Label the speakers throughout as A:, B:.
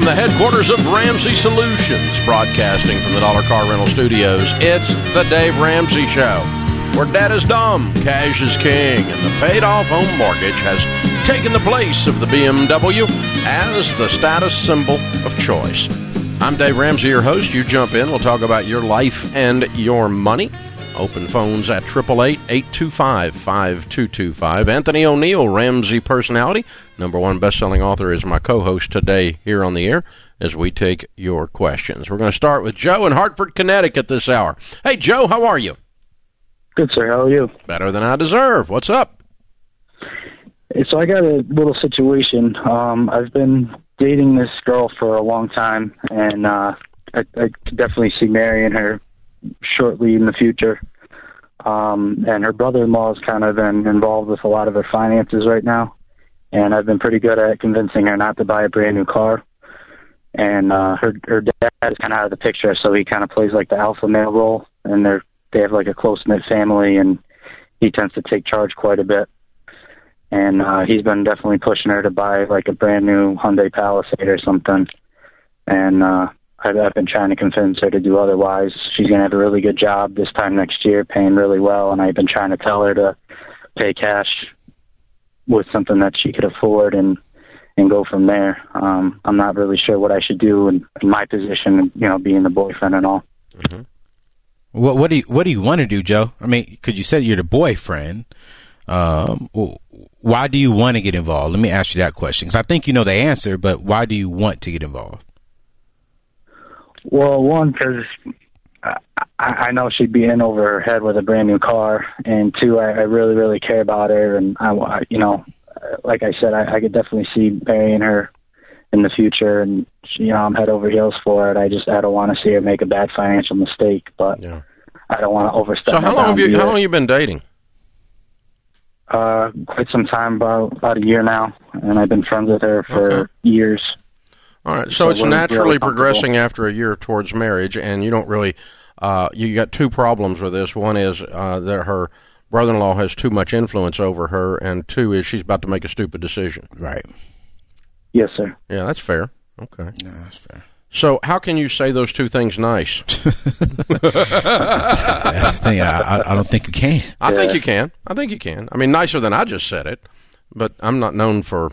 A: from the headquarters of Ramsey Solutions, broadcasting from the Dollar Car Rental Studios. It's the Dave Ramsey Show, where debt is dumb, cash is king, and the paid off home mortgage has taken the place of the BMW as the status symbol of choice. I'm Dave Ramsey, your host. You jump in, we'll talk about your life and your money. Open phones at 888-825-5225. Anthony O'Neill, Ramsey personality, number one best-selling author, is my co-host today here on the air as we take your questions. We're going to start with Joe in Hartford, Connecticut this hour. Hey, Joe, how are you?
B: Good, sir. How are you?
A: Better than I deserve. What's up?
B: So I got a little situation. Um, I've been dating this girl for a long time, and uh, I, I definitely see marrying her shortly in the future. Um, and her brother-in-law has kind of been involved with a lot of her finances right now, and I've been pretty good at convincing her not to buy a brand new car. And uh, her her dad is kind of out of the picture, so he kind of plays like the alpha male role, and they're they have like a close knit family, and he tends to take charge quite a bit. And uh, he's been definitely pushing her to buy like a brand new Hyundai Palisade or something. And uh, I've, been trying to convince her to do otherwise. She's going to have a really good job this time next year, paying really well, and I've been trying to tell her to pay cash with something that she could afford and and go from there. Um, I'm not really sure what I should do in, in my position, you know, being the boyfriend and all.
C: Mm-hmm. What what do you what do you want to do, Joe? I mean, because you said you're the boyfriend. Um, why do you want to get involved? Let me ask you that question because I think you know the answer, but why do you want to get involved?
B: Well, one because I, I know she'd be in over her head with a brand new car, and two, I, I really, really care about her, and I, you know, like I said, I, I could definitely see marrying her in the future, and you know, I'm head over heels for it. I just I don't want to see her make a bad financial mistake, but yeah. I don't want to overstep.
A: So how long have you how long have you been dating?
B: Uh, quite some time, about about a year now, and I've been friends with her for okay. years.
A: All right, so, so it's naturally progressing after a year towards marriage, and you don't really. Uh, you got two problems with this. One is uh, that her brother-in-law has too much influence over her, and two is she's about to make a stupid decision.
C: Right.
B: Yes, sir.
A: Yeah, that's fair. Okay.
C: Yeah, that's fair.
A: So, how can you say those two things nice?
C: That's the thing. I, I, don't think you can.
A: I think you can. I think you can. I mean, nicer than I just said it, but I'm not known for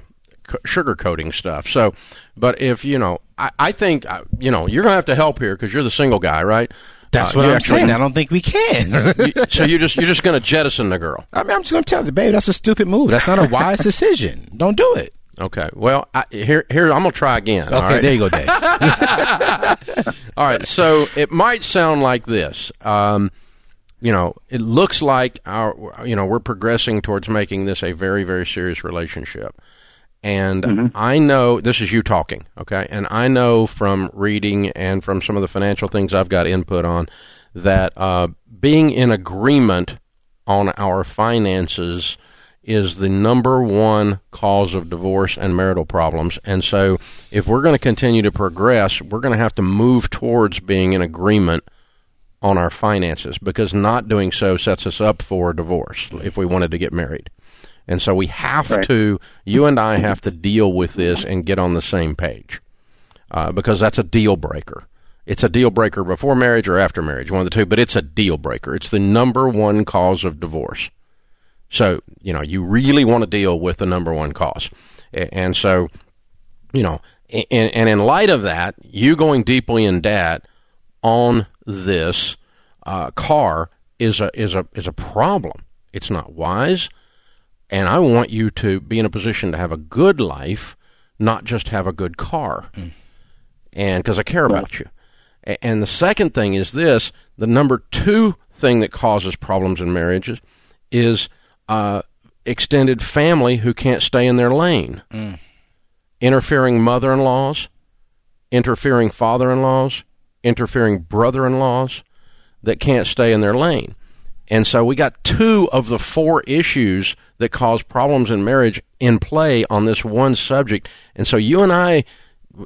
A: sugarcoating stuff. So, but if you know, I, I think uh, you know you're gonna have to help here because you're the single guy, right?
C: That's uh, what I'm actually, saying. I don't think we can.
A: so you're just you're just gonna jettison the girl.
C: I mean, I'm just gonna tell the baby that's a stupid move. That's not a wise decision. Don't do it.
A: Okay. Well, I, here, here, I'm gonna try again.
C: Okay, there you go, Dave.
A: all right. So it might sound like this. Um, you know, it looks like our, you know, we're progressing towards making this a very, very serious relationship. And mm-hmm. I know this is you talking, okay? And I know from reading and from some of the financial things I've got input on that uh, being in agreement on our finances is the number one cause of divorce and marital problems. And so, if we're going to continue to progress, we're going to have to move towards being in agreement on our finances because not doing so sets us up for divorce if we wanted to get married. And so we have right. to, you and I have to deal with this and get on the same page uh, because that's a deal breaker. It's a deal breaker before marriage or after marriage, one of the two, but it's a deal breaker. It's the number one cause of divorce. So, you know, you really want to deal with the number one cause. And so, you know, and, and in light of that, you going deeply in debt on this uh, car is a is a is a problem. It's not wise and I want you to be in a position to have a good life, not just have a good car. Mm. And because I care about you. And the second thing is this the number two thing that causes problems in marriages is uh, extended family who can't stay in their lane. Mm. Interfering mother in laws, interfering father in laws, interfering brother in laws that can't stay in their lane. And so we got two of the four issues that cause problems in marriage in play on this one subject. And so you and I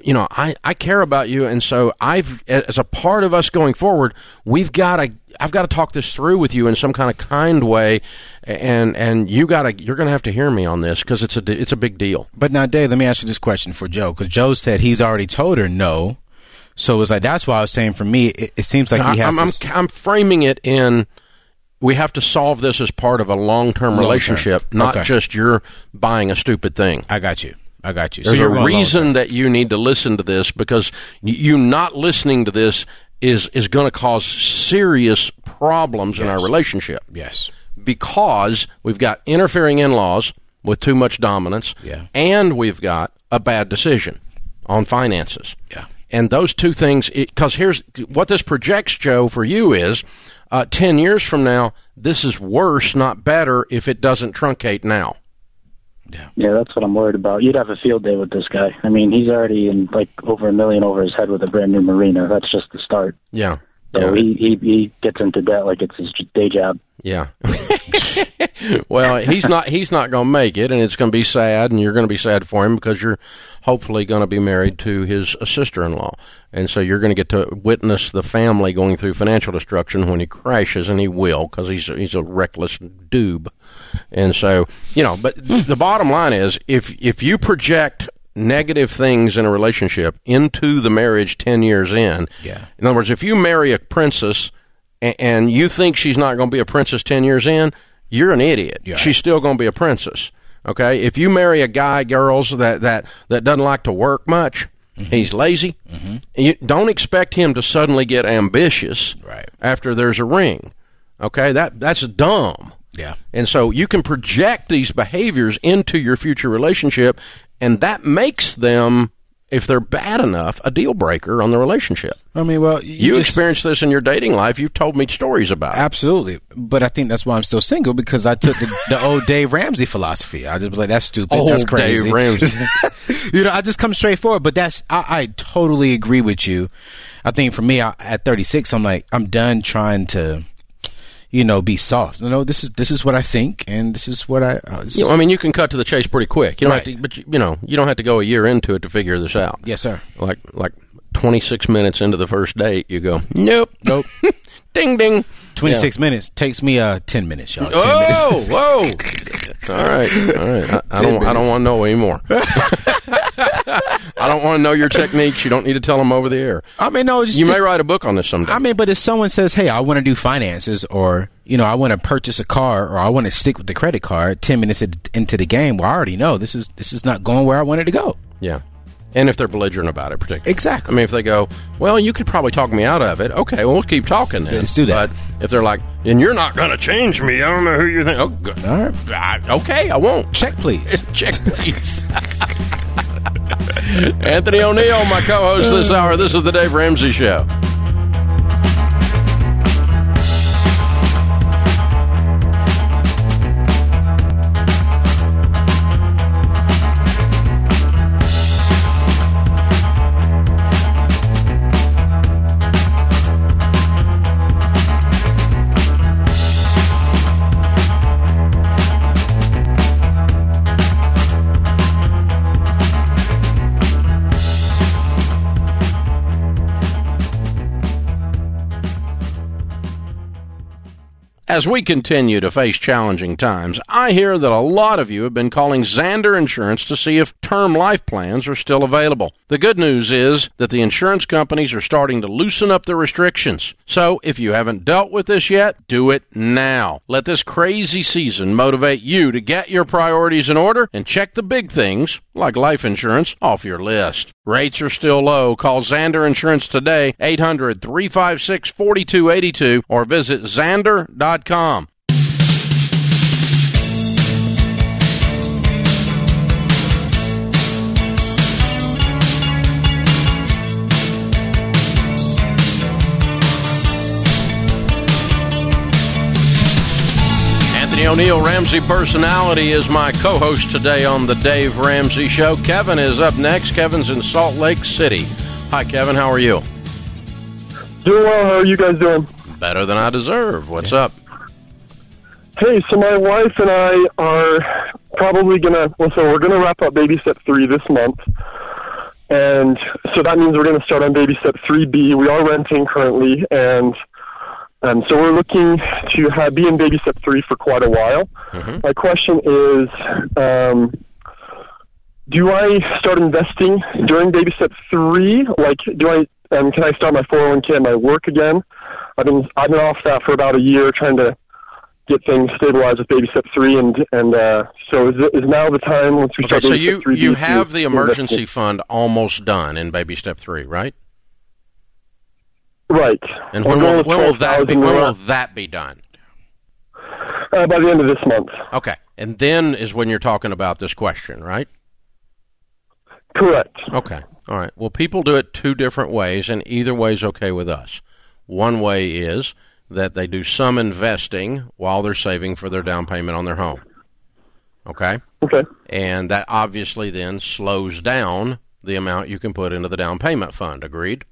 A: you know, I, I care about you, and so I've as a part of us going forward, we've got to I've got to talk this through with you in some kind of kind way, and and you got to you're going to have to hear me on this because it's a it's a big deal.
C: But now, Dave, let me ask you this question for Joe because Joe said he's already told her no, so it was like that's why I was saying for me, it, it seems like he has.
A: I'm, I'm I'm framing it in. We have to solve this as part of a long-term
C: Long-term.
A: relationship, not
C: Okay.
A: just you're buying a stupid thing.
C: I got you. I got you.
A: There's
C: you're
A: a reason that you need to listen to this because you not listening to this is is going to cause serious problems in our relationship
C: Yes.
A: because we've got interfering in-laws with too much dominance,
C: Yeah.
A: and we've got a bad decision on finances.
C: Yeah.
A: And those two things, because here's what this projects, Joe, for you is uh, 10 years from now, this is worse, not better, if it doesn't truncate now.
B: Yeah, that's what I'm worried about. You'd have a field day with this guy. I mean, he's already in like over a million over his head with a brand new marina. That's just the start.
A: Yeah.
B: So
A: yeah.
B: he, he he gets into debt like it's his day job.
A: Yeah. well, he's not he's not going to make it and it's going to be sad and you're going to be sad for him because you're hopefully going to be married to his sister-in-law. And so you're going to get to witness the family going through financial destruction when he crashes and he will because he's he's a reckless doob. And so, you know, but the bottom line is if if you project negative things in a relationship into the marriage 10 years in.
C: Yeah.
A: In other words, if you marry a princess and, and you think she's not going to be a princess 10 years in, you're an idiot.
C: Yeah.
A: She's still going to be a princess. Okay? If you marry a guy, girls, that, that, that doesn't like to work much, mm-hmm. he's lazy, mm-hmm. you don't expect him to suddenly get ambitious
C: Right.
A: after there's a ring. Okay? That, that's dumb.
C: Yeah.
A: And so you can project these behaviors into your future relationship, and that makes them, if they're bad enough, a deal breaker on the relationship.
C: I mean, well,
A: You,
C: just-
A: experienced this in your dating life. You've told me stories about it.
C: Absolutely, but I think that's why I'm still single because I took the, the old Dave Ramsey philosophy. I just was like, that's stupid.
A: Old
C: that's crazy.
A: Dave Ramsey.
C: you know, I just come straight forward. But that's I, I totally agree with you. I think for me, I, at 36, I'm like, I'm done trying to, you know, be soft. You know, this is this is what I think, and this is what I. Uh,
A: You know, I mean, you can cut to the chase pretty quick. You don't
C: Right.
A: have to, but you, you know, you don't have to go a year into it to figure this out.
C: yes, sir.
A: Like, like twenty six minutes into the first date, you go, nope,
C: Nope.
A: ding, ding.
C: 26 minutes takes me uh 10 minutes, y'all. 10 minutes.
A: Oh, whoa! All right, all right. I, I don't, I don't want to know anymore. I don't want to know your techniques. You don't need to tell them over the air.
C: I mean, no, it's
A: You
C: just,
A: may write a book on this someday.
C: I mean, but if someone says, "Hey, I want to do finances," or you know, I want to purchase a car, or I want to stick with the credit card, ten minutes into the game, well, I already know this is this is not going where I wanted to go.
A: yeah, and if they're belligerent about it, particularly.
C: Exactly.
A: I mean, if they go, well, you could probably talk me out of it. Okay, well, we'll keep talking then.
C: Let's do that.
A: But if they're like, and you're not going to change me, I don't know who you think. Oh, good.
C: All right,
A: I- okay, I won't.
C: check please.
A: Check, please. Anthony O'Neill, my co-host this hour. This is the Dave Ramsey Show. As we continue to face challenging times, I hear that a lot of you have been calling Zander Insurance to see if term life plans are still available. The good news is that the insurance companies are starting to loosen up the restrictions. So if you haven't dealt with this yet, do it now. Let this crazy season motivate you to get your priorities in order and check the big things, like life insurance, off your list. Rates are still low. Call Zander Insurance today, 800 356 4282, or visit Zander.com. Anthony O'Neill, Ramsey Personality, is my co host today on The Dave Ramsey Show. Kevin is up next. Kevin's in Salt Lake City. Hi, Kevin. How are you?
D: Doing well. How are you guys doing?
A: Better than I deserve. What's up?
D: Hey, so my wife and I are probably gonna. Well, so we're gonna wrap up baby step three this month, and so that means we're going to start on baby step 3B. We are renting currently, and um, so we're looking to have, be in baby step 3 for quite a while. My question is um, do I start investing during baby step 3? Like, do I um, can I start my 401k at my work again? I've been I've been off that for about a year trying to get things stabilized with baby step three, and and uh, so is, is now the time once we
A: Okay,
D: start.
A: so you
D: three
A: you have the emergency fund almost done in baby step three, right?
D: Right?
A: And when will, when will that be? When will that be done?
D: uh, by the end of this month.
A: Okay, and then is when you're talking about this question, right?
D: Correct.
A: Okay. All right. Well, people do it two different ways, and either way is okay with us. One way is that they do some investing while they're saving for their down payment on their home. Okay?
D: Okay.
A: And that obviously then slows down the amount you can put into the down payment fund. Agreed?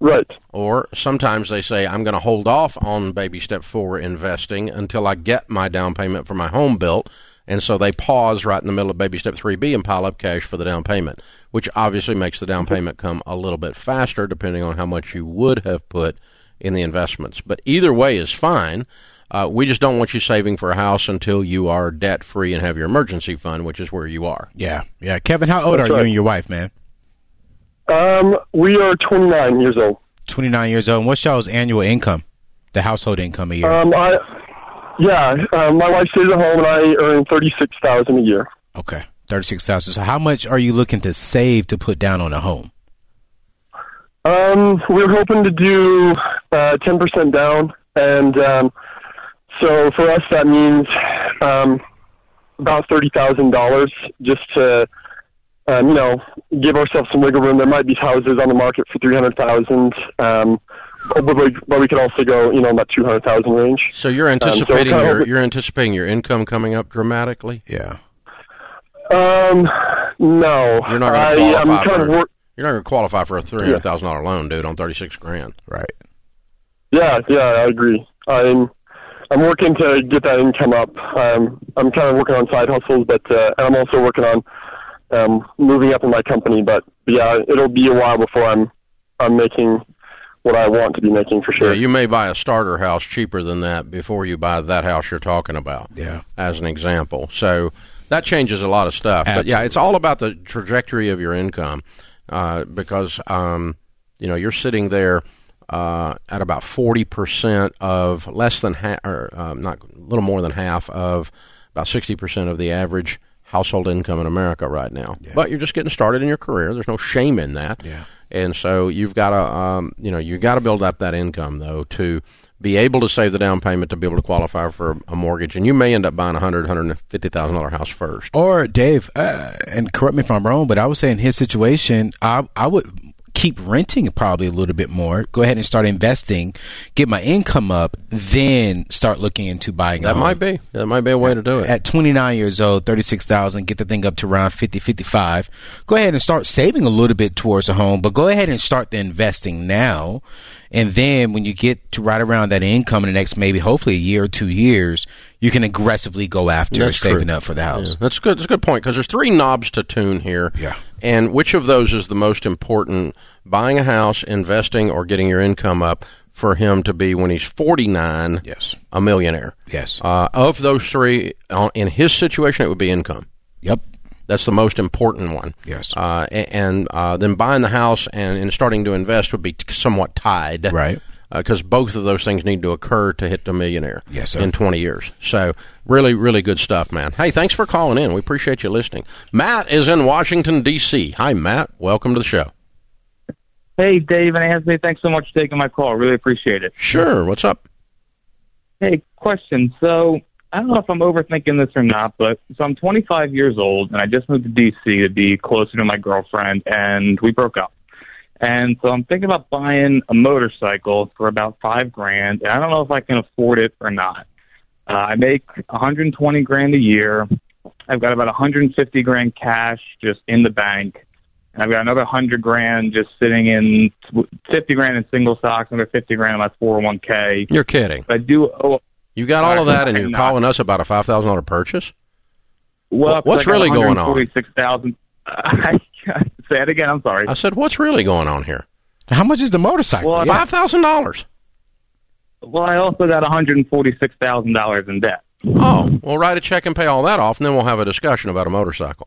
D: Right.
A: Or sometimes they say, I'm going to hold off on baby step four investing until I get my down payment for my home built. And so they pause right in the middle of baby step 3B and pile up cash for the down payment, which obviously makes the down payment come a little bit faster depending on how much you would have put in the investments. But either way is fine. Uh, we just don't want you saving for a house until you are debt free and have your emergency fund, which is where you are.
C: Yeah, yeah. Kevin, how old
D: That's
C: are you and your wife, man?
D: Um, we are 29 years old.
C: Twenty nine years old. And what's y'all's annual income? The household income a year.
D: Um, I, yeah, um, my wife stays at home, and I earn 36,000 a year.
C: okay, thirty six thousand. So how much are you looking to save to put down on a home?
D: Um, we're hoping to do uh, 10% down, and um, so for us that means um, about $30,000 just to, um, you know, give ourselves some wiggle room. There might be houses on the market for 300000 um, but we, but we could also go, you know, in that 200000 range.
A: So you're anticipating
D: kind of-
A: your you're anticipating your income coming up dramatically.
C: Yeah.
D: Um, no.
A: You're not going to qualify
D: kind
A: for.
D: of work-
A: You're not going to qualify for a three hundred thousand dollar loan, dude, on thirty six grand.
C: Right.
D: Yeah, yeah, I agree. I'm I'm working to get that income up. Um, I'm kind of working on side hustles, but uh, and I'm also working on um, moving up in my company. But yeah, it'll be a while before I'm I'm making what I want to be making for sure.
A: Yeah, you may buy a starter house cheaper than that before you buy that house you're talking about.
C: Yeah.
A: As an example, so that changes a lot of stuff. But yeah, it's all about the trajectory of your income, uh, because um, you know you're sitting there. Uh, at about forty percent of less than half, or um, not a little more than half of about sixty percent of the average household income in America right now. But you're just getting started in your career. There's no shame in that.
C: Yeah.
A: And so you've got to, um, you know, you've got to build up that income though to be able to save the down payment to be able to qualify for a mortgage. And you may end up buying a hundred, hundred and fifty thousand dollar house first.
C: Or Dave, uh, and correct me if I'm wrong, but I would say in his situation, I I would keep renting probably a little bit more. Go ahead and start investing, get my income up, then start looking into buying. a
A: That might be, that might be a way to do it.
C: At 29 years old, 36,000, get the thing up to around 50, 55. Go ahead and start saving a little bit towards a home, but go ahead and start the investing now. And then when you get to right around that income in the next maybe hopefully a year or two years, you can aggressively go after
A: That's
C: saving
A: true.
C: up for the house.
A: Yeah, that's good. That's a good point because there's three knobs to tune here.
C: Yeah.
A: And which of those is the most important? Buying a house, investing, or getting your income up for him to be when he's 49
C: Yes.
A: a millionaire.
C: Yes.
A: Uh, of those three, in his situation, it would be income.
C: Yep.
A: That's the most important one.
C: Yes.
A: Uh, and uh, then buying the house and, and starting to invest would be t- somewhat tied.
C: Right.
A: Uh, because both of those things need to occur to hit the millionaire
C: Yes, sir.
A: in 20 years. So, really, really good stuff, man. Hey, thanks for calling in. We appreciate you listening. Matt is in Washington, D.C. Hi, Matt. Welcome to the show.
E: Hey, Dave and Anthony, thanks so much for taking my call. Really appreciate it.
A: Sure. What's up?
E: Hey, question. So, I don't know if I'm overthinking this or not, but so I'm 25 years old and I just moved to DC to be closer to my girlfriend, and we broke up. And so I'm thinking about buying a motorcycle for about five grand, and I don't know if I can afford it or not. Uh, I make 120 grand a year. I've got about 150 grand cash just in the bank. And I've got another 100 grand just sitting in 50 grand in single stocks, another 50 grand in my 401k.
A: You're kidding.
E: But I do owe,
A: You got all of that, and you're
E: not.
A: calling us about a $5,000 purchase?
E: well,
A: What's really going on?
E: 146,000. I, Say it again. I'm sorry.
A: I said, what's really going on here?
C: How much is the motorcycle?
E: Well,
A: Five thousand dollars.
E: Well, I also got $146,000 in debt.
A: Oh, well, write a check and pay all that off, and then we'll have a discussion about a motorcycle.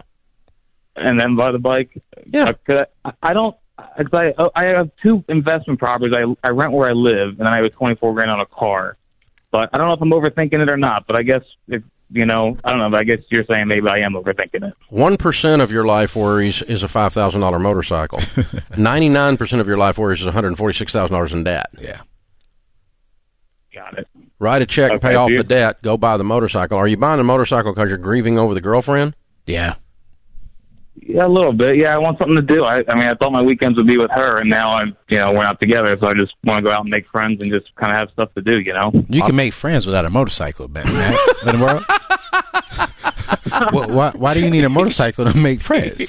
E: And then buy the bike.
A: Yeah.
E: Uh, 'cause I, I don't. Cause I oh, I have two investment properties. I I rent where I live, and then I have 24 grand on a car. But I don't know if I'm overthinking it or not. But I guess if you know, I don't know. But I guess you're saying maybe I am overthinking it.
A: One percent of your life worries is a five thousand dollar motorcycle. Ninety nine percent of your life worries is one hundred forty six thousand dollars in debt.
C: Yeah.
E: Got it.
A: Write a check and pay off
E: you-
A: the debt. Go buy the motorcycle. Are you buying the motorcycle because you're grieving over the girlfriend?
C: Yeah.
E: Yeah, a little bit. Yeah, I want something to do. I, I mean, I thought my weekends would be with her, and now I'm, you know, we're not together, so I just want to go out and make friends and just kind of have stuff to do. You know.
C: You can make friends without a motorcycle, man. Matt, in the world. Wh- why, why do you need a motorcycle to make friends?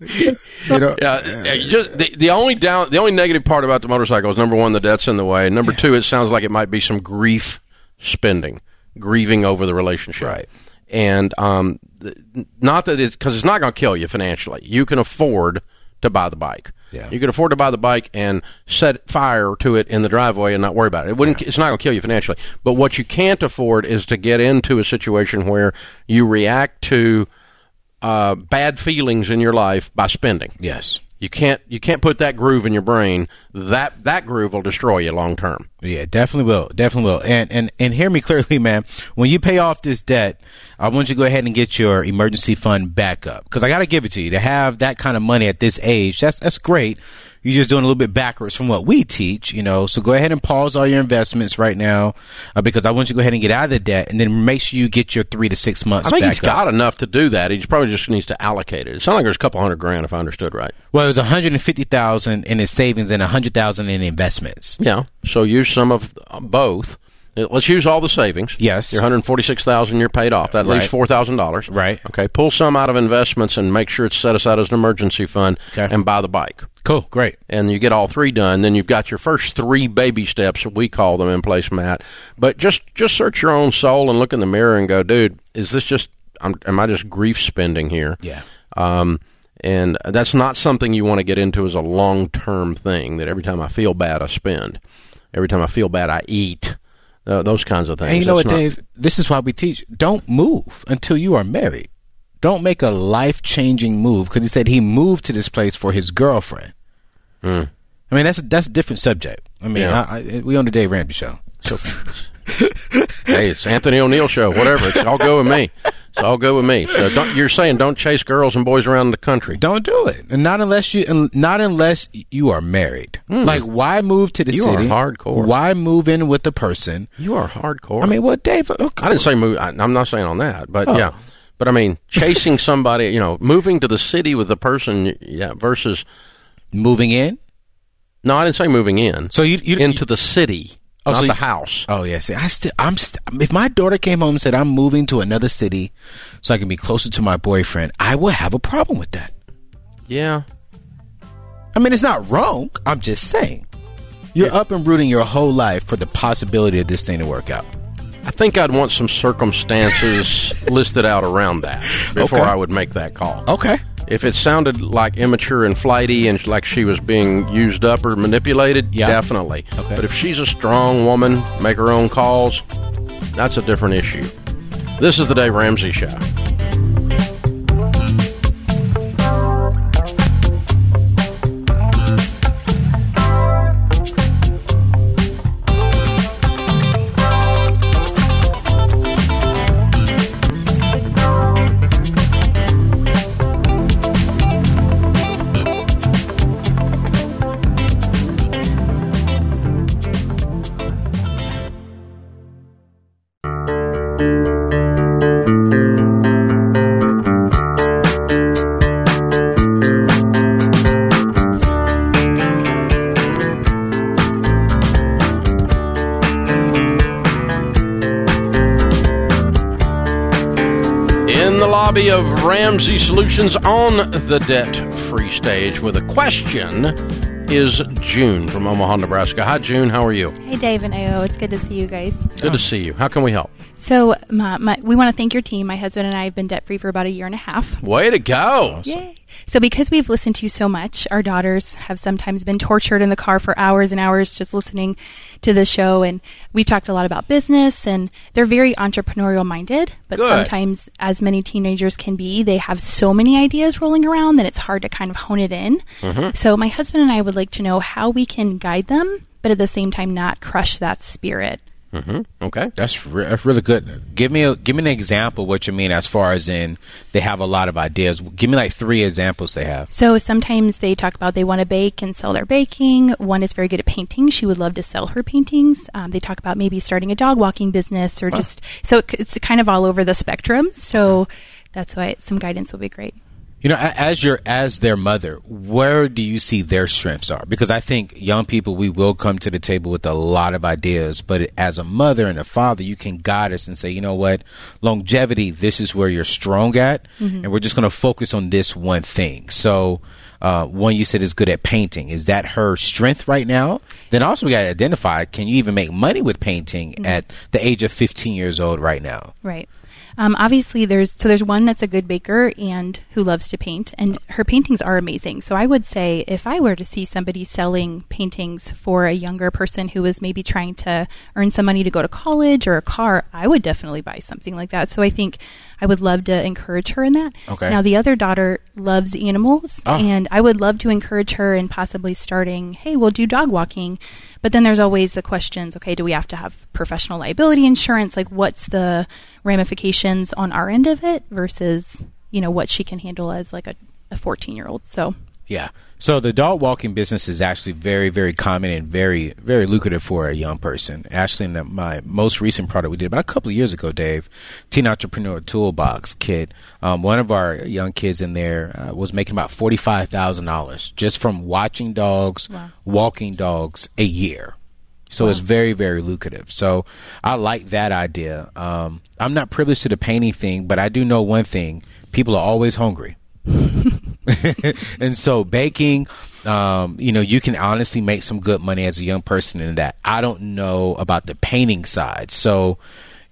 C: You know,
A: Yeah, yeah, you just the, the only down the only negative part about the motorcycle is number one, the debt's in the way. Number two, it sounds like it might be some grief spending, grieving over the relationship.
C: Right.
A: And um, th- not that it's because it's not going to kill you financially. You can afford to buy the bike.
C: Yeah.
A: You can afford to buy the bike and set fire to it in the driveway and not worry about it. It wouldn't. It's not going to kill you financially. But what you can't afford is to get into a situation where you react to uh, bad feelings in your life by spending.
C: yes.
A: You can't you can't put that groove in your brain. That that groove will destroy you long term.
C: Yeah, definitely will. Definitely will. And and and hear me clearly, man. When you pay off this debt, I want you to go ahead and get your emergency fund back up because I got to give it to you to have that kind of money at this age. That's that's great. You're just doing a little bit backwards from what we teach, you know. So go ahead and pause all your investments right now uh, because I want you to go ahead and get out of the debt and then make sure you get your three to six months
A: I think
C: back
A: he's
C: up.
A: got enough to do that. He just probably just needs to allocate it. It sounds like there's a couple hundred grand, if I understood right.
C: Well, it was 150,000 in his savings and 100,000 in investments.
A: Yeah. So use some of uh, both. Uh, Let's use all the savings.
C: Yes.
A: Your 146,000 you're paid off. That leaves
C: Right.
A: $4,000.
C: Right.
A: Okay. Pull some out of investments and make sure it's set aside as an emergency fund
C: Okay.
A: and buy the bike.
C: Cool, great.
A: and you get all three done, then you've got your first three baby steps, we call them in place, Matt. But just just search your own soul and look in the mirror and go, dude, is this just? I'm, am I just grief spending here?
C: Yeah.
A: Um, and that's not something you want to get into as a long term thing. That every time I feel bad, I spend. Every time I feel bad, I eat. Uh, those kinds of things.
C: And you know
A: That's
C: what,
A: not-
C: Dave? This is why we teach: don't move until you are married. Don't make a life changing move because he said he moved to this place for his girlfriend. I mean, that's a, that's a different subject. I mean.
A: Yeah.
C: I, I, we on the Dave Ramsey show. So
A: hey, it's Anthony O'Neill show. Whatever. It's all go with me. It's all go with me. So don't, you're saying don't chase girls and boys around the country.
C: don't do it, and not unless you, not unless you are married. Like, why move to the.
A: You are
C: city?
A: hardcore.
C: Why move in with the person?
A: You are hardcore.
C: I mean, well, Dave. uh,
A: I didn't say move. I, I'm not saying on that, but
C: Oh.
A: yeah. But I mean, chasing somebody, you know, moving to the city with the person, yeah, versus
C: moving in.
A: no, I didn't say moving in.
C: So you, you
A: into the city,
C: Oh,
A: not
C: so
A: the
C: you-
A: house.
C: Oh yeah, see, I still, I'm. St- if my daughter came home and said I'm moving to another city so I can be closer to my boyfriend, I would have a problem with that.
A: Yeah,
C: I mean, it's not wrong. I'm just saying, you're up and rooting your whole life for the possibility of this thing to work out.
A: I think I'd want some circumstances listed out around that before
C: Okay.
A: I would make that call.
C: Okay.
A: If it sounded like immature and flighty and like she was being used up or manipulated,
C: Yeah.
A: definitely.
C: Okay.
A: But if she's a strong woman, make her own calls, that's a different issue. This is the Dave Ramsey Show. Ramsey Solutions on the debt free stage with a question is June from Omaha, Nebraska. Hi, June. How are you?
F: Hey, Dave and AO. It's good to see you guys.
A: Good to see you. How can we help?
F: So my, my, we want to thank your team. My husband and I have been debt free for about a year and a half.
A: Way to go!
F: Yay! So because we've listened to you so much, our daughters have sometimes been tortured in the car for hours and hours just listening to the show. And we've talked a lot about business, and they're very entrepreneurial minded. But
A: Good.
F: sometimes, as many teenagers can be, they have so many ideas rolling around that it's hard to kind of hone it in. Mm-hmm. So my husband and I would like to know how we can guide them, but at the same time not crush that spirit.
A: Okay.
C: That's, re- that's really good. Give me a, give me an example. What you mean as far as in they have a lot of ideas. Give me like three examples they have.
F: So sometimes they talk about they want to bake and sell their baking. One is very good at painting. She would love to sell her paintings. Um, they talk about maybe starting a dog walking business or just so it, it's kind of all over the spectrum. So that's why some guidance will be great.
C: You know, as your as their mother, where do you see their strengths are? Because I think young people we will come to the table with a lot of ideas, but as a mother and a father, you can guide us and say, you know what, longevity, this is where you're strong at, and we're just going to focus on this one thing. So. Uh, one you said is good at painting. Is that her strength right now? Then also we got to identify: Can you even make money with painting at the age of 15 years old right now?
F: Right. Um, obviously, there's so there's one that's a good baker and who loves to paint, and her paintings are amazing. So I would say if I were to see somebody selling paintings for a younger person who was maybe trying to earn some money to go to college or a car, I would definitely buy something like that. So I think I would love to encourage her in that.
C: Okay.
F: Now the other daughter loves animals,
C: Ah.
F: and I would love to encourage her in possibly starting. Hey, we'll do dog walking. But then there's always the questions okay, do we have to have professional liability insurance? Like, what's the ramifications on our end of it versus, you know, what she can handle as like a, a 14 year old? So,
C: Yeah. So the dog walking business is actually very, very common and very, very lucrative for a young person. Actually, in the, my most recent product we did about a couple of years ago, Dave, Teen Entrepreneur Toolbox Kit. Um, one of our young kids in there uh, was making about forty five thousand dollars just from watching dogs,
F: Wow.
C: walking dogs a year. So it's very, very lucrative. So I like that idea. Um, I'm not privileged to the painting thing, but I do know one thing: people are always hungry. and so baking, um, you know, you can honestly make some good money as a young person in that. I don't know about the painting side, so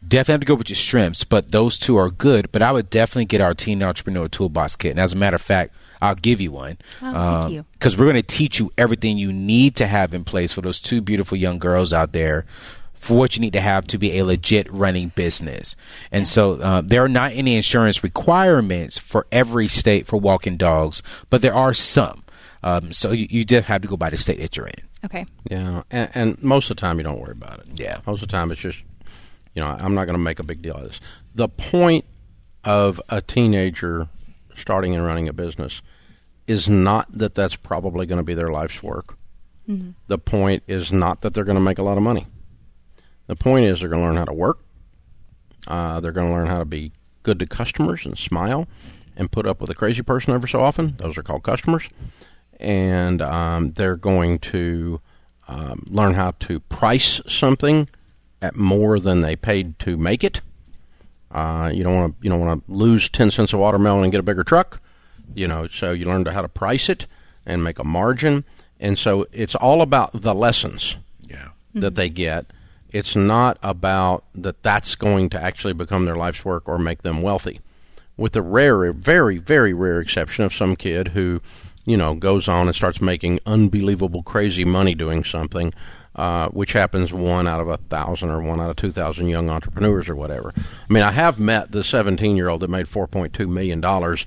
C: definitely have to go with your strengths. But those two are good. But I would definitely get our teen entrepreneur toolbox kit. And as a matter of fact, I'll give you one.
F: Oh, thank you.
C: Because we're going to teach you everything you need to have in place for those two beautiful young girls out there for what you need to have to be a legit running business. And so uh, there are not any insurance requirements for every state for walking dogs, but there are some. Um, so you, you just have to go by the state that you're in.
F: okay.
A: Yeah, and, and most of the time you don't worry about it.
C: Yeah.
A: most of the time it's just, you know, I'm not going to make a big deal of this. The point of a teenager starting and running a business is not that that's probably going to be their life's work. The point is not that they're going to make a lot of money. The point is they're going to learn how to work. Uh, they're going to learn how to be good to customers and smile and put up with a crazy person every so often. Those are called customers. And um, they're going to um, learn how to price something at more than they paid to make it. Uh, you don't want to you don't want to lose ten cents of watermelon and get a bigger truck. You know, so you learn how to price it and make a margin. And so it's all about the lessons
C: Yeah.
A: that they get. It's not about that that's going to actually become their life's work or make them wealthy. With the rare, very, very rare exception of some kid who, you know, goes on and starts making unbelievable, crazy money doing something, uh, which happens one out of a thousand or one out of two thousand young entrepreneurs or whatever. I mean, I have met the 17 year old that made 4.2 million dollars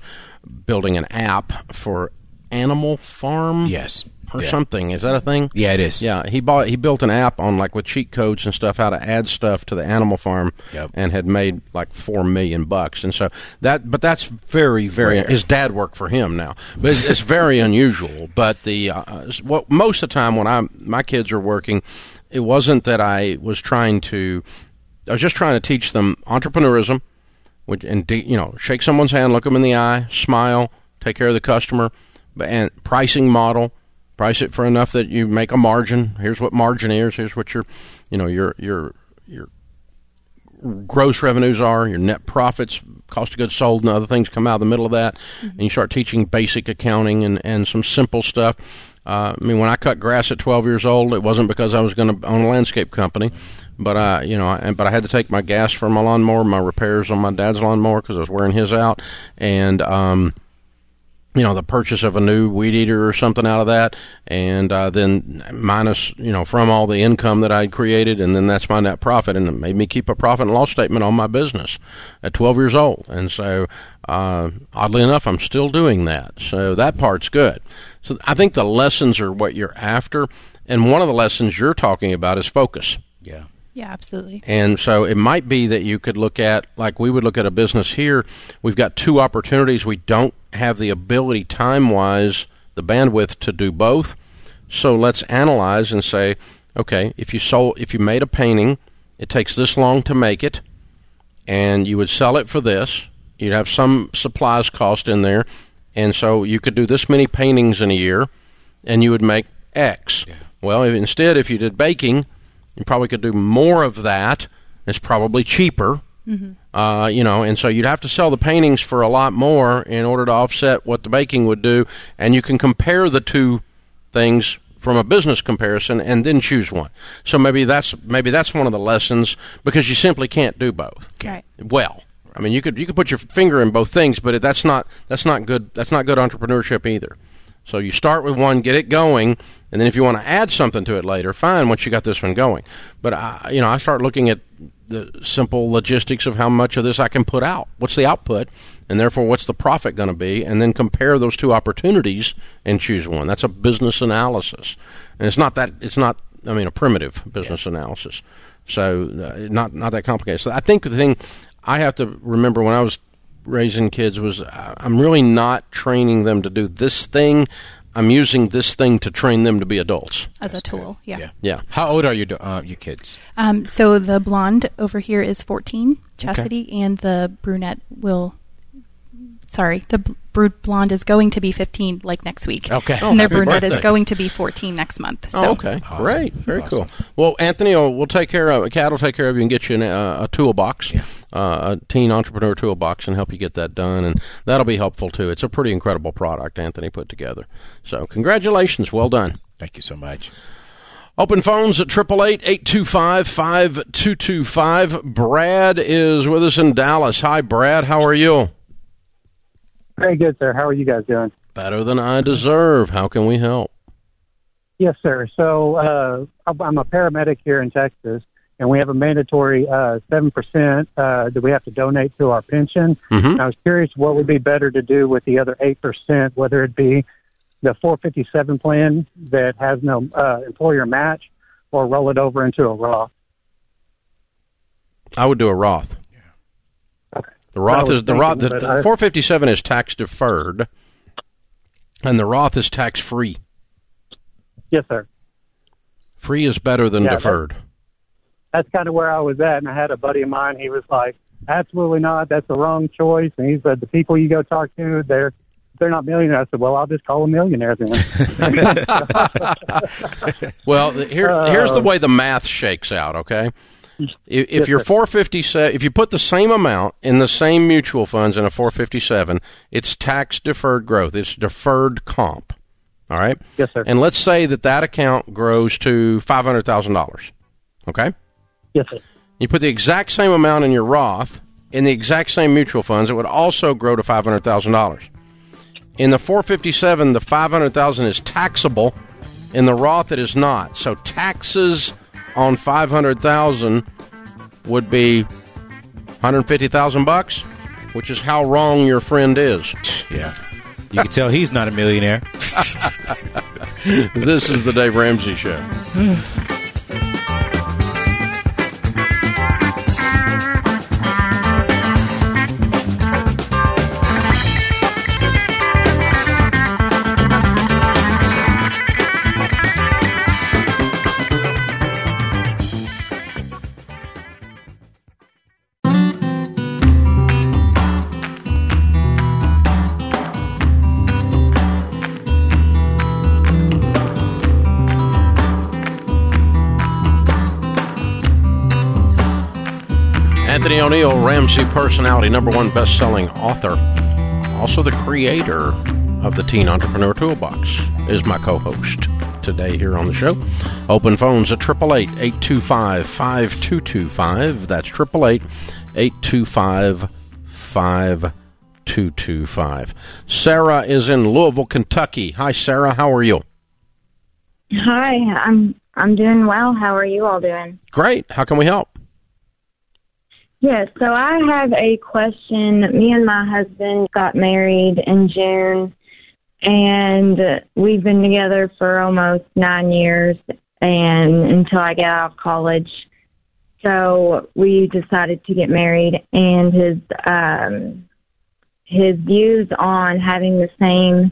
A: building an app for Animal Farm
C: Yes.
A: Or
C: Yeah.
A: something. Is that a thing?
C: Yeah, it is.
A: Yeah, he bought he built an app on like with cheat codes and stuff how to add stuff to the Animal Farm,
C: Yep.
A: and had made like four million bucks. And so that, but that's very very.
C: Rare.
A: His dad worked for him now, but it's, it's very unusual. But the uh, what most of the time when I my kids are working, it wasn't that I was trying to. I was just trying to teach them entrepreneurism, which and you know shake someone's hand, look them in the eye, smile, take care of the customer, but and pricing model, price it for enough that you make a margin. Here's what margin is. Here's what your, you know, your your your gross revenues are, your net profits, cost of goods sold, and other things come out of the middle of that. And you start teaching basic accounting and, and some simple stuff. Uh, I mean, when I cut grass at 12 years old, it wasn't because I was going to own a landscape company, but I, you know, I, but I had to take my gas for my lawnmower, my repairs on my dad's lawnmower because I was wearing his out, and um, you know, the purchase of a new weed eater or something out of that, and uh, then minus, you know, from all the income that I'd created, and then that's my net profit, and it made me keep a profit and loss statement on my business at 12 years old, and so uh, oddly enough, I'm still doing that, so that part's good. So I think the lessons are what you're after, and one of the lessons you're talking about is focus.
C: Yeah.
F: Yeah, absolutely.
A: And so it might be that you could look at, like we would look at a business here. We've got two opportunities. We don't have the ability, time wise, the bandwidth to do both. So let's analyze and say, okay, if you sold, if you made a painting, it takes this long to make it, and you would sell it for this. You'd have some supplies cost in there, and so you could do this many paintings in a year, and you would make X.
C: Yeah.
A: Well, if, instead, if you did baking, you probably could do more of that. It's probably cheaper. Mm-hmm. Uh, you know, and so you'd have to sell the paintings for a lot more in order to offset what the baking would do, and you can compare the two things from a business comparison and then choose one. So maybe that's maybe that's one of the lessons because you simply can't do both.
F: Right.
A: Well, I mean, you could you could put your finger in both things, but that's not that's not good that's not good entrepreneurship either. So you start with one, get it going, and then if you want to add something to it later, fine. Once you got this one going, but I, you know, I start looking at the simple logistics of how much of this I can put out. What's the output, and therefore what's the profit going to be, and then compare those two opportunities and choose one. That's a business analysis, and it's not that it's not. I mean, a primitive business analysis. So uh, not not that complicated. So I think the thing I have to remember when I was raising kids was uh, I'm really not training them to do this thing. I'm using this thing to train them to be adults.
F: As a tool. Yeah.
C: Yeah.
A: Yeah.
C: How old are your do- uh, your kids?
F: Um, so the blonde over here is 14, Chastity, and the brunette will. Sorry, the bl- br- blonde is going to be 15 like next week.
C: Okay.
A: Oh,
F: and their
A: happy
F: brunette is going to be 14 next month. So
A: Oh, okay.
C: Awesome.
A: Great. Very
C: Awesome.
A: cool. Well, Anthony, will we'll take care of Cat will take care of you and get you an, uh, a toolbox,
C: Yeah.
A: uh, a teen entrepreneur toolbox, and help you get that done. And that'll be helpful too. It's a pretty incredible product Anthony put together. So congratulations. Well done.
C: Thank you so much.
A: Open phones at 888-825-5225. Brad is with us in Dallas. Hi, Brad. How are you?
G: Very good, sir. How are you guys doing?
A: Better than I deserve. How can we help?
G: Yes, sir. So uh, I'm a paramedic here in Texas, and we have a mandatory uh, seven percent uh, that we have to donate to our pension.
A: Mhm.
G: And I was curious what would be better to do with the other eight percent, whether it be the 457 plan that has no uh, employer match, or roll it over into a Roth.
A: I would do a Roth. The Roth is the Roth. The, the 457 is tax deferred, and the Roth is tax free.
G: Yes, sir.
A: Free is better than
G: Yeah,
A: deferred.
G: That's kind of where I was at, and I had a buddy of mine. He was like, "Absolutely not. That's the wrong choice." And he said, "The people you go talk to, they're." They're not millionaires. I said, "Well, I'll just call them millionaires then."
A: Well, here
G: Uh,
A: here's the way the math shakes out. Okay, if, if
G: Yes,
A: you're 457, if you put the same amount in the same mutual funds in a 457, it's tax deferred growth. It's deferred comp. All right.
G: Yes, sir.
A: And let's say that that account grows to five hundred thousand dollars. Okay.
G: yes, sir.
A: You put the exact same amount in your Roth in the exact same mutual funds, it would also grow to five hundred thousand dollars. In the 457, the 500,000 is taxable. In the Roth, it is not. So taxes on 500,000 would be 150,000 bucks, which is how wrong your friend is.
C: Yeah. You can tell he's not a millionaire.
A: this is the Dave Ramsey show. O'Neill, Ramsey personality, number one best selling author, also the creator of the Teen Entrepreneur Toolbox, is my co host today here on the show. Open phones at 888 825 5225. That's 888 825 5225. Sarah is in Louisville, Kentucky. Hi, Sarah. How are you?
H: Hi, I'm I'm doing well. How are you all doing?
A: Great. How can we help?
H: Yes, so I have a question. Me and my husband got married in June, and we've been together for almost nine years, and until I got out of college. So we decided to get married, and his um, his views on having the same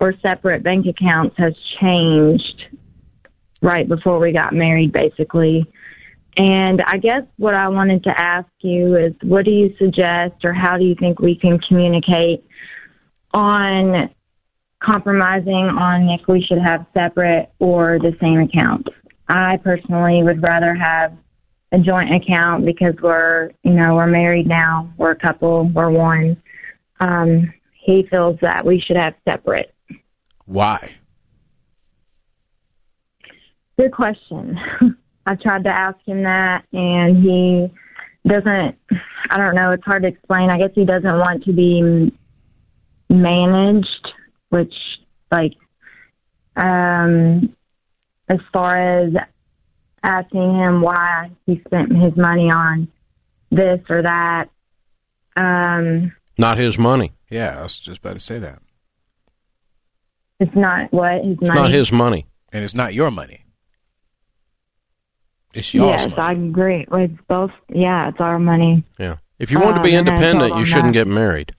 H: or separate bank accounts has changed right before we got married, basically. And I guess what I wanted to ask you is what do you suggest or how do you think we can communicate on compromising on if we should have separate or the same accounts? I personally would rather have a joint account because we're, you know, we're married now, we're a couple, we're one. Um, he feels that we should have separate.
C: Why?
H: Good question. I tried to ask him that, and he doesn't. I don't know. It's hard to explain. I guess he doesn't want to be managed, which, like, um, as far as asking him why he spent his money on this or that. Um,
A: Not his money.
C: Yeah, I was just about to say that.
H: it's not what his
A: It's
H: money.
A: not his money.
C: And it's not your money. It's yours.
H: Yes, I agree. It's both. Yeah, it's our money.
A: Yeah. If you want to be
H: Um,
A: independent, you shouldn't
H: that.
A: get married.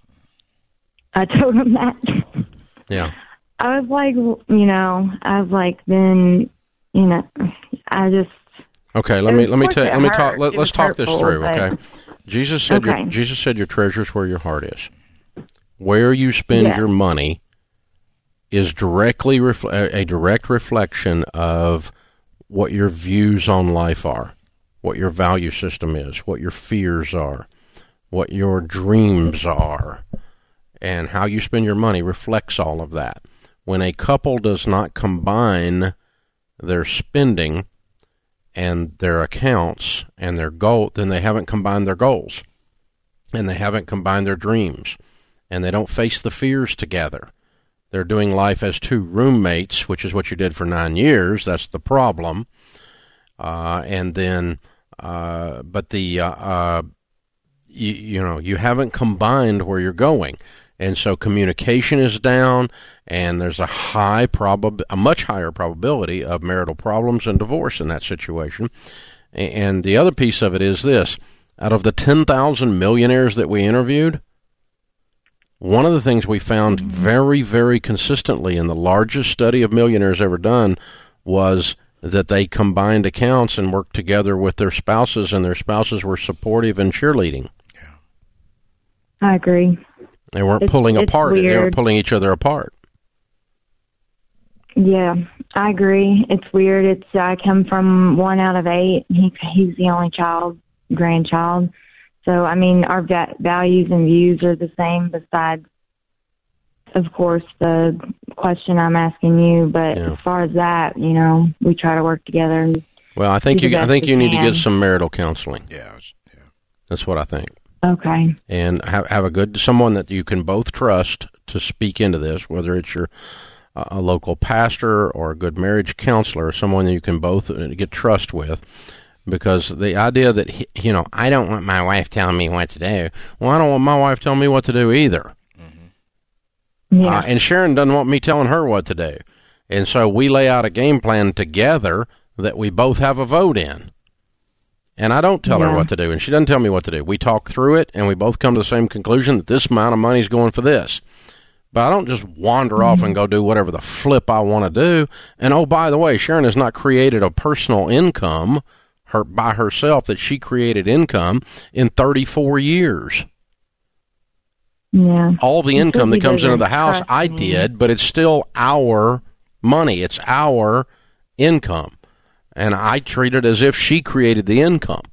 H: I told him that.
A: Yeah.
H: I was like, you know, I was like, then, you know, I just.
A: Okay, let me let me tell let me talk let, let's
H: was
A: talk this through,
H: but-
A: okay? Jesus said your
H: Okay.
A: Jesus said your treasure's where your heart is. Where you spend
H: Yeah.
A: your money is directly refl- a direct reflection of what your views on life are, what your value system is, what your fears are, what your dreams are, and how you spend your money reflects all of that. When a couple does not combine their spending and their accounts and their goal, then they haven't combined their goals and they haven't combined their dreams and they don't face the fears together. They're doing life as two roommates, which is what you did for nine years. That's the problem. Uh, and then, uh, but the, uh, uh, you, you know, you haven't combined where you're going. And so communication is down, and there's a high probab, a much higher probability of marital problems and divorce in that situation. And the other piece of it is this: out of the 10,000 millionaires that we interviewed, one of the things we found very, very consistently in the largest study of millionaires ever done was that they combined accounts and worked together with their spouses, and their spouses were supportive and cheerleading. Yeah.
H: I agree.
A: They weren't
H: It's-
A: pulling
H: it's
A: apart. They weren't pulling each other apart.
H: Yeah, I agree. It's weird. It's I come from one out of eight. He he's the only child, grandchild. So I mean, our va- values and views are the same. Besides, of course, the question I'm asking you. But
A: Yeah.
H: as far as that, you know, we try to work together. And
A: Well, I think you. I think
H: we
A: you need to get some marital counseling.
C: Yeah. Was- yeah.
A: That's what I think.
H: okay,
A: and have, have a good someone that you can both trust to speak into this, whether it's your uh, a local pastor or a good marriage counselor, or someone that you can both uh, get trust with. Because the idea that he, you know, I don't want my wife telling me what to do. Well, I don't want my wife telling me what to do either.
H: yeah,
A: Uh, and Sharon doesn't want me telling her what to do. And so we lay out a game plan together that we both have a vote in. And I don't tell her what to do, and she doesn't tell me what to do. We talk through it, and we both come to the same conclusion that this amount of money is going for this. But I don't just wander off and go do whatever the flip I want to do. And oh, by the way, Sharon has not created a personal income her by herself that she created income in 34 years
H: yeah.
A: all the income that comes into the house I
H: me.
A: did, but it's still our money. It's our income. And I treat it as if she created the income.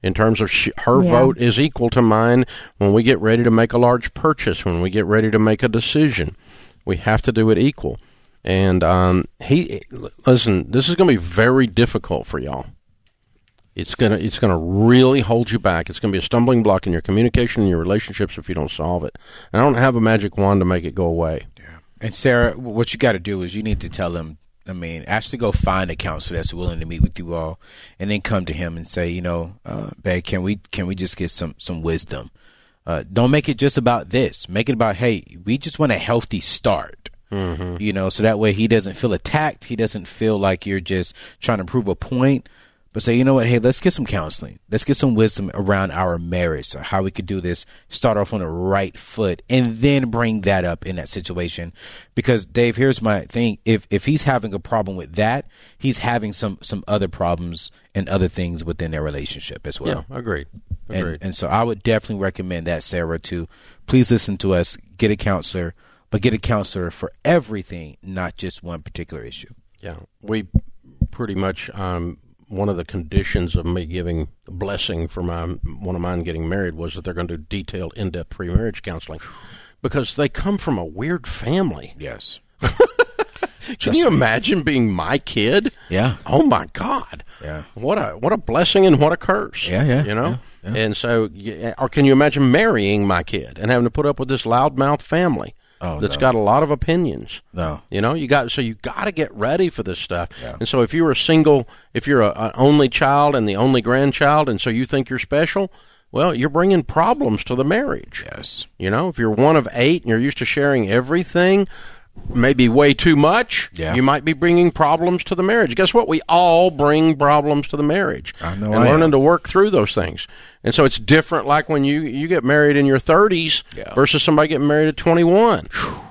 A: In terms of she, her
H: Yeah.
A: vote is equal to mine when we get ready to make a large purchase, when we get ready to make a decision. We have to do it equal. And um, he listen. This is going to be very difficult for y'all. It's gonna it's gonna really hold you back. It's gonna be a stumbling block in your communication and your relationships if you don't solve it. And I don't have a magic wand to make it go away. Yeah.
C: And Sarah, what you got to do is you need to tell him. I mean, actually go find a counselor that's willing to meet with you all, and then come to him and say, you know, uh, babe, can we can we just get some some wisdom? Uh, don't make it just about this. Make it about, hey, we just want a healthy start.
A: Mm-hmm.
C: You know, so that way he doesn't feel attacked. He doesn't feel like you're just trying to prove a point but say, you know what? Hey, let's get some counseling. Let's get some wisdom around our marriage, so how we could do this. Start off on the right foot, and then bring that up in that situation. Because Dave, here's my thing: if if he's having a problem with that, he's having some some other problems and other things within their relationship as well.
A: Yeah, agreed.
C: Agreed. And, and so I would definitely recommend that, Sarah, to please listen to us, get a counselor, but get a counselor for everything, not just one particular issue.
A: Yeah, we pretty much um, one of the conditions of me giving a blessing for my one of mine getting married was that they're going to do detailed, in-depth pre-marriage counseling because they come from a weird family.
C: Yes.
A: Can you imagine being my kid?
C: Yeah.
A: Oh my God.
C: Yeah.
A: What a what a blessing and what a curse.
C: Yeah, yeah,
A: You know.
C: yeah, yeah.
A: And so, or can you imagine marrying my kid and having to put up with this loudmouth family
C: Oh,
A: that's
C: no.
A: got a lot of opinions?
C: No.
A: You know, you got so you got to get ready for this stuff.
C: Yeah.
A: And so, if you're a single, if you're a, an only child and the only grandchild, and so you think you're special, well, you're bringing problems to the marriage.
C: Yes.
A: You know, if you're one of eight and you're used to sharing everything, maybe way too much,
C: Yeah.
A: you might be bringing problems to the marriage. Guess what? We all bring problems to the marriage.
C: I know
A: And
C: I
A: learning
C: am.
A: to work through those things. And so it's different like when you, you get married in your 30s
C: Yeah.
A: versus somebody getting married at 21.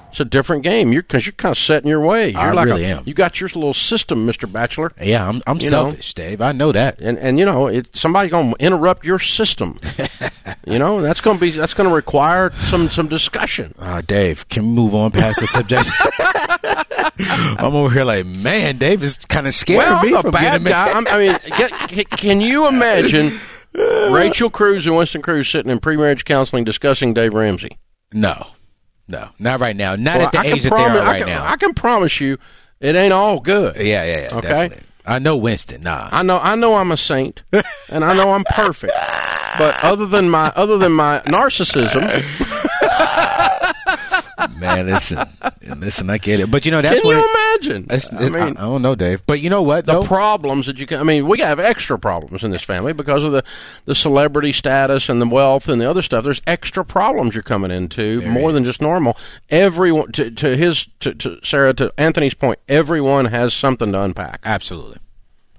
A: It's a different game. You're because you're kind of set in your ways. You're
C: I
A: like
C: really
A: a,
C: am.
A: You got your little system, Mister Bachelor,
C: Yeah, I'm I'm
A: You know.
C: selfish, Dave. I know that.
A: and and you know it. Somebody's going to interrupt your system. you know that's going to be that's going to require some some discussion.
C: Uh, Dave, can we move on past the subject? I'm over here like, man, Dave is kind of scared
A: well,
C: me
A: a
C: from
A: bad guy. I'm, I mean, get, can you imagine Rachel Cruz and Winston Cruz sitting in pre-marriage counseling discussing Dave Ramsey?
C: No, no, not right now. Not
A: Well,
C: at the
A: I
C: age that they
A: promise-
C: are
A: I
C: right
A: can-
C: now.
A: I can promise you, it ain't all good.
C: yeah, yeah, yeah.
A: Okay.
C: Definitely. I know Winston. Nah,
A: I know I know I'm a saint and I know I'm perfect. But other than my other than my narcissism,
C: man, listen, listen. I get it, but you know that's
A: can you
C: it-
A: imagine? I mean,
C: I, don't know, Dave. But you know what?
A: the
C: Though?
A: problems that you can. I mean, we have extra problems in this family because of the the celebrity status and the wealth and the other stuff. There's extra problems you're coming into
C: There
A: more than just normal. Everyone to to his to, to Sarah to Anthony's point, everyone has something to unpack.
C: Absolutely.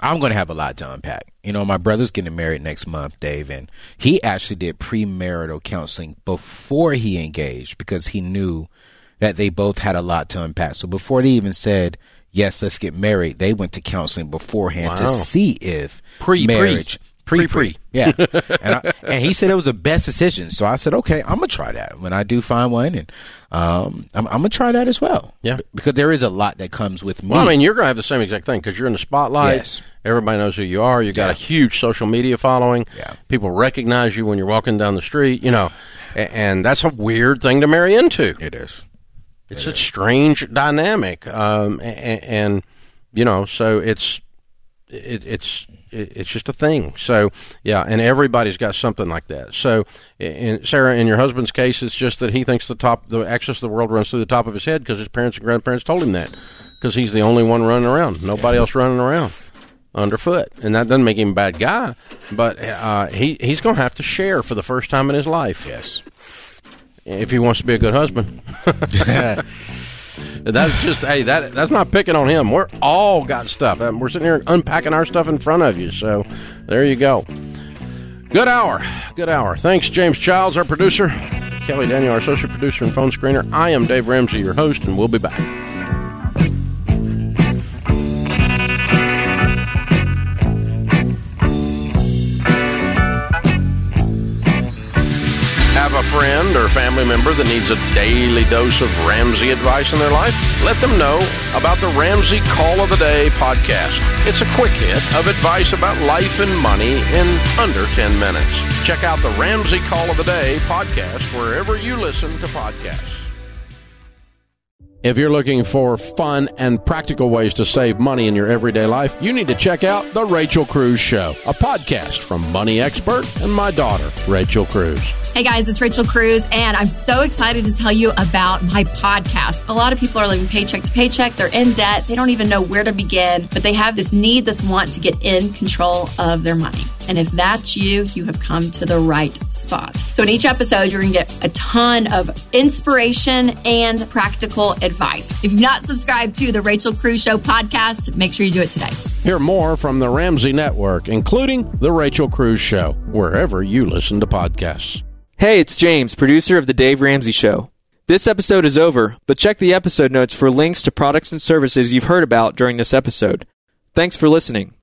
C: I'm going to have a lot to unpack. You know, my brother's getting married next month, Dave, and he actually did premarital counseling before he engaged because he knew that they both had a lot to unpack. So before they even said, yes, let's get married, they went to counseling beforehand to see if
A: Pre- pre.
C: marriage. Pre
A: Pre-pre.
C: Yeah. and, I, and he said it was the best decision. So I said, okay, I'm going to try that when I do find one. And um, I'm, I'm going to try that as well.
A: Yeah.
C: Because there is a lot that comes with me.
A: Well, I mean, you're going to have the same exact thing because you're in the spotlight.
C: Yes.
A: Everybody knows who you are. You got
C: Yeah.
A: a huge social media following.
C: Yeah.
A: People recognize you when you're walking down the street. You know, a- and that's a weird thing to marry into.
C: it is.
A: It's a strange dynamic, um, and, and you know, so it's it, it's it, it's just a thing. So yeah, and everybody's got something like that. So, in Sarah, in your husband's case, it's just that he thinks the top, the access to the world runs through the top of his head because his parents and grandparents told him that because he's the only one running around, nobody else running around underfoot, and that doesn't make him a bad guy, but uh, he he's going to have to share for the first time in his life
C: Yes.
A: If he wants to be a good husband. That's just hey that that's not picking on him. We're all got stuff. Um, We're sitting here unpacking our stuff in front of you. So there you go. Good hour. Good hour. Thanks, James Childs, our producer. Kelly Daniel, our associate producer and phone screener. I am Dave Ramsey, your host, and we'll be back. Friend or family member that needs a daily dose of Ramsey advice in their life? Let them know about the Ramsey Call of the Day podcast. It's a quick hit of advice about life and money in under 10 minutes. Check out the Ramsey Call of the Day podcast wherever you listen to podcasts. If you're looking for fun and practical ways to save money in your everyday life, you need to check out The Rachel Cruz Show, a podcast from money expert and my daughter, Rachel Cruz.
I: Hey guys, it's Rachel Cruz, and I'm so excited to tell you about my podcast. A lot of people are living paycheck to paycheck, they're in debt, they don't even know where to begin, but they have this need, this want to get in control of their money. And if that's you, you have come to the right spot. So, in each episode, you're going to get a ton of inspiration and practical advice. If you've not subscribed to the Rachel Cruz Show podcast, make sure you do it today.
A: Hear more from the Ramsey Network, including The Rachel Cruz Show, wherever you listen to podcasts.
J: Hey, it's James, producer of The Dave Ramsey Show. This episode is over, but check the episode notes for links to products and services you've heard about during this episode. Thanks for listening.